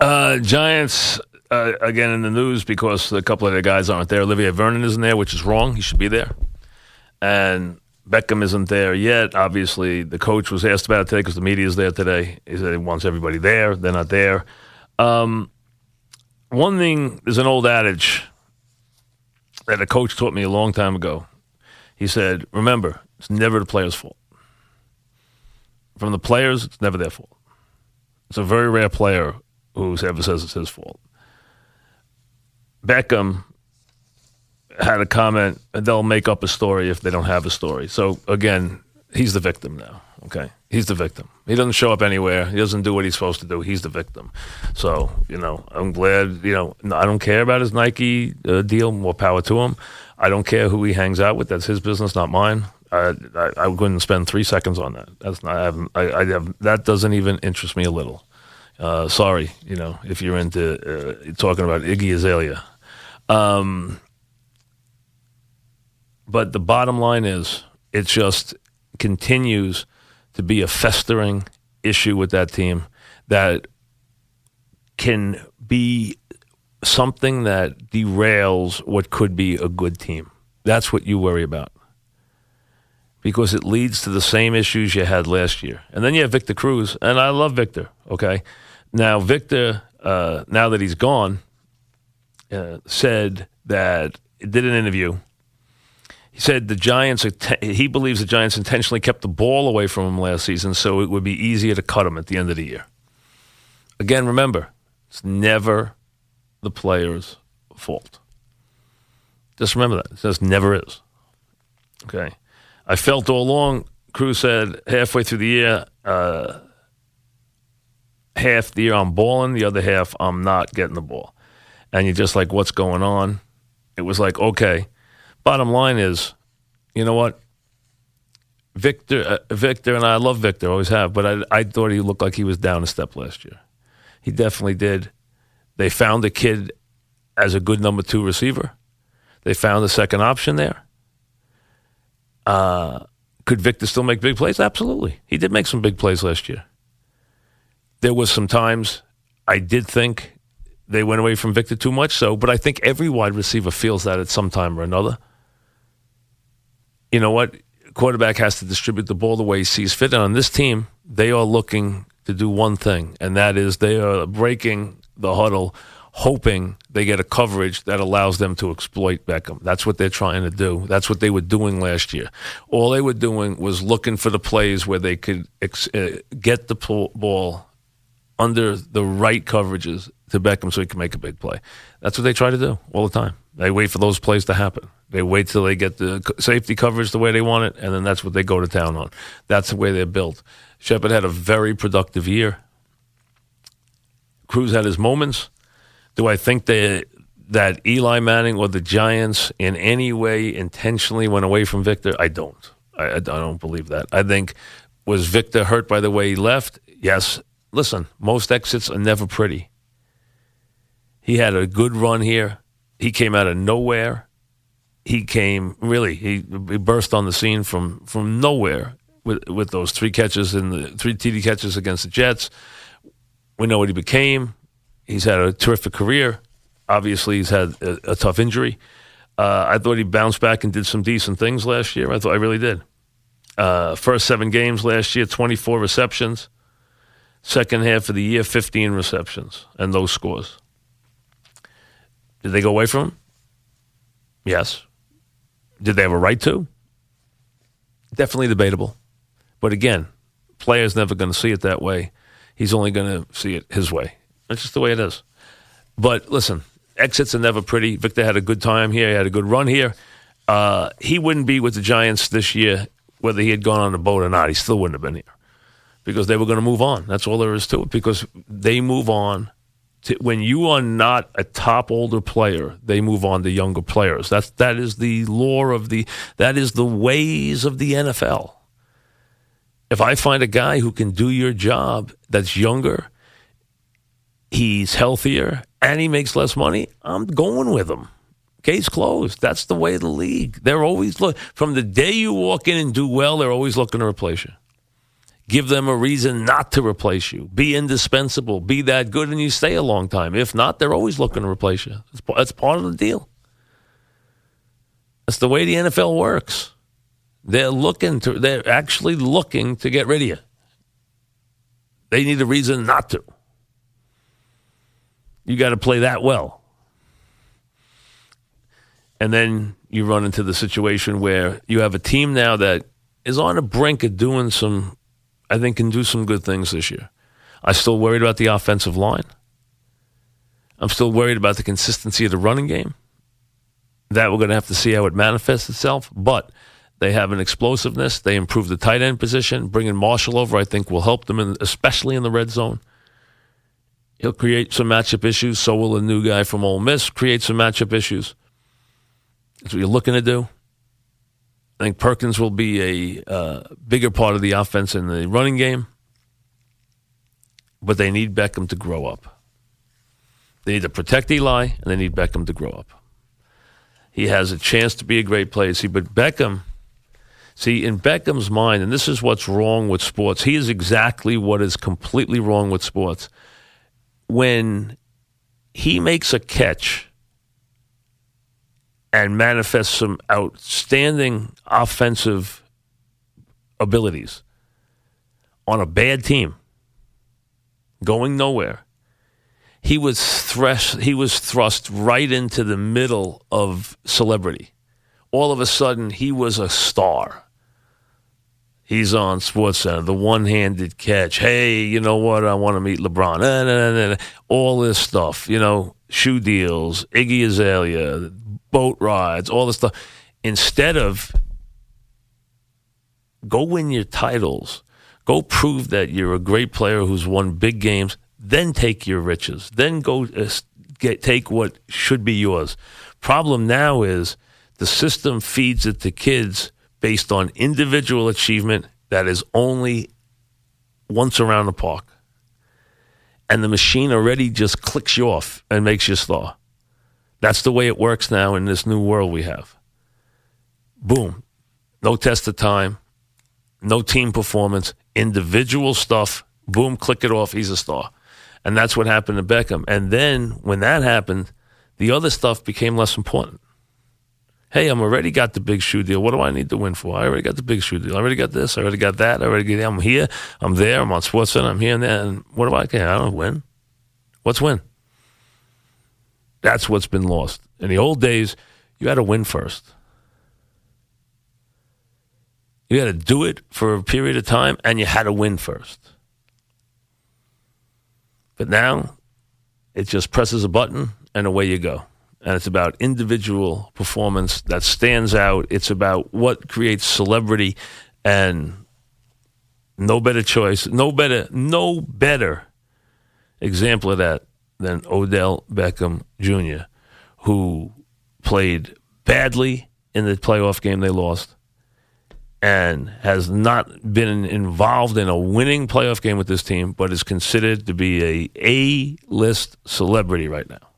Uh, Giants uh, again in the news because a couple of the guys aren't there. Olivier Vernon isn't there, which is wrong. He should be there. And Beckham isn't there yet. Obviously, the coach was asked about it today because the media is there today. He said he wants everybody there. They're not there. Um, one thing is an old adage that a coach taught me a long time ago. He said, "Remember, it's never the player's fault. From the players, it's never their fault. It's a very rare player who ever says it's his fault." Beckham had a comment, they'll make up a story if they don't have a story. So again, he's the victim now. Okay, he's the victim. He doesn't show up anywhere. He doesn't do what he's supposed to do. He's the victim. So you know, I'm glad. You know, I don't care about his Nike uh, deal. More power to him. I don't care who he hangs out with. That's his business, not mine. I, I, I wouldn't spend three seconds on that. That's not. I have, I, I have. That doesn't even interest me a little. Uh, sorry, you know, if you're into uh, talking about Iggy Azalea. Um, but the bottom line is, it just continues to be a festering issue with that team that can be something that derails what could be a good team. That's what you worry about. Because it leads to the same issues you had last year. And then you have Victor Cruz, and I love Victor, okay? Now, Victor, uh, now that he's gone, uh, said that, did an interview he said the Giants, he believes the Giants intentionally kept the ball away from him last season so it would be easier to cut him at the end of the year. Again, remember, it's never the player's fault. Just remember that. It just never is. Okay. I felt all along, Cruz said, halfway through the year, uh, half the year I'm balling, the other half I'm not getting the ball. And you're just like, what's going on? It was like, okay Bottom line is, you know what? Victor, uh, Victor, and I love Victor, always have, but I, I thought he looked like he was down a step last year. He definitely did. They found a kid as a good number two receiver. They found a second option there. Uh, could Victor still make big plays? Absolutely. He did make some big plays last year. There was some times I did think they went away from Victor too much. So, but I think every wide receiver feels that at some time or another you know what? Quarterback has to distribute the ball the way he sees fit. And on this team, they are looking to do one thing, and that is they are breaking the huddle, hoping they get a coverage that allows them to exploit Beckham. That's what they're trying to do. That's what they were doing last year. All they were doing was looking for the plays where they could ex- uh, get the ball under the right coverages to Beckham so he can make a big play. That's what they try to do all the time. They wait for those plays to happen. They wait till they get the safety coverage the way they want it, and then that's what they go to town on. That's the way they're built. Shepard had a very productive year. Cruz had his moments. Do I think they, that Eli Manning or the Giants in any way intentionally went away from Victor? I don't. I, I don't believe that. I think was Victor hurt by the way he left? Yes. Listen, most exits are never pretty. He had a good run here. He came out of nowhere. He came really. He, he burst on the scene from from nowhere with with those three catches and the three TD catches against the Jets. We know what he became. He's had a terrific career. Obviously, he's had a, a tough injury. Uh, I thought he bounced back and did some decent things last year. I thought I really did. Uh, first seven games last year, 24 receptions. Second half of the year, 15 receptions and those scores. Did they go away from him? Yes. Did they have a right to? Definitely debatable. But again, player's never going to see it that way. He's only going to see it his way. That's just the way it is. But listen, exits are never pretty. Victor had a good time here. He had a good run here. Uh, he wouldn't be with the Giants this year, whether he had gone on a boat or not. He still wouldn't have been here because they were going to move on. That's all there is to it because they move on to, when you are not a top older player, they move on to younger players. That's that is the lore of the that is the ways of the NFL. If I find a guy who can do your job that's younger, he's healthier, and he makes less money, I'm going with him. Case closed. That's the way of the league. They're always look from the day you walk in and do well, they're always looking to replace you. Give them a reason not to replace you. Be indispensable. Be that good, and you stay a long time. If not, they're always looking to replace you. That's part of the deal. That's the way the NFL works. They're looking to. They're actually looking to get rid of you. They need a reason not to. You got to play that well. And then you run into the situation where you have a team now that is on the brink of doing some I think can do some good things this year. I'm still worried about the offensive line. I'm still worried about the consistency of the running game. That we're going to have to see how it manifests itself. But they have an explosiveness. They improve the tight end position. Bringing Marshall over, I think, will help them, in, especially in the red zone. He'll create some matchup issues. So will a new guy from Ole Miss create some matchup issues. That's what you're looking to do. I think Perkins will be a uh, bigger part of the offense in the running game, but they need Beckham to grow up. They need to protect Eli, and they need Beckham to grow up. He has a chance to be a great player. See, but Beckham, see, in Beckham's mind, and this is what's wrong with sports, he is exactly what is completely wrong with sports. When he makes a catch and manifest some outstanding offensive abilities on a bad team, going nowhere. He was thrust, he was thrust right into the middle of celebrity. All of a sudden, he was a star. He's on SportsCenter, the one-handed catch. Hey, you know what? I want to meet LeBron. All this stuff, you know, shoe deals, Iggy Azalea, boat rides, all this stuff. Instead of go win your titles, go prove that you're a great player who's won big games, then take your riches, then go uh, get, take what should be yours. Problem now is the system feeds it to kids based on individual achievement that is only once around the park. And the machine already just clicks you off and makes you star. That's the way it works now in this new world we have. Boom. No test of time, no team performance, individual stuff. Boom, click it off. He's a star. And that's what happened to Beckham. And then when that happened, the other stuff became less important. Hey, I'm already got the big shoe deal. What do I need to win for? I already got the big shoe deal. I already got this. I already got that. I already get. I'm here. I'm there. I'm on SportsCenter. I'm here and there. And what do I care? I don't win. What's win? That's what's been lost. In the old days, you had to win first. You had to do it for a period of time, and you had to win first. But now, it just presses a button, and away you go. And it's about individual performance that stands out. It's about what creates celebrity, and no better choice, no better, no better example of that than Odell Beckham Jr., who played badly in the playoff game they lost and has not been involved in a winning playoff game with this team, but is considered to be a A-list celebrity right now.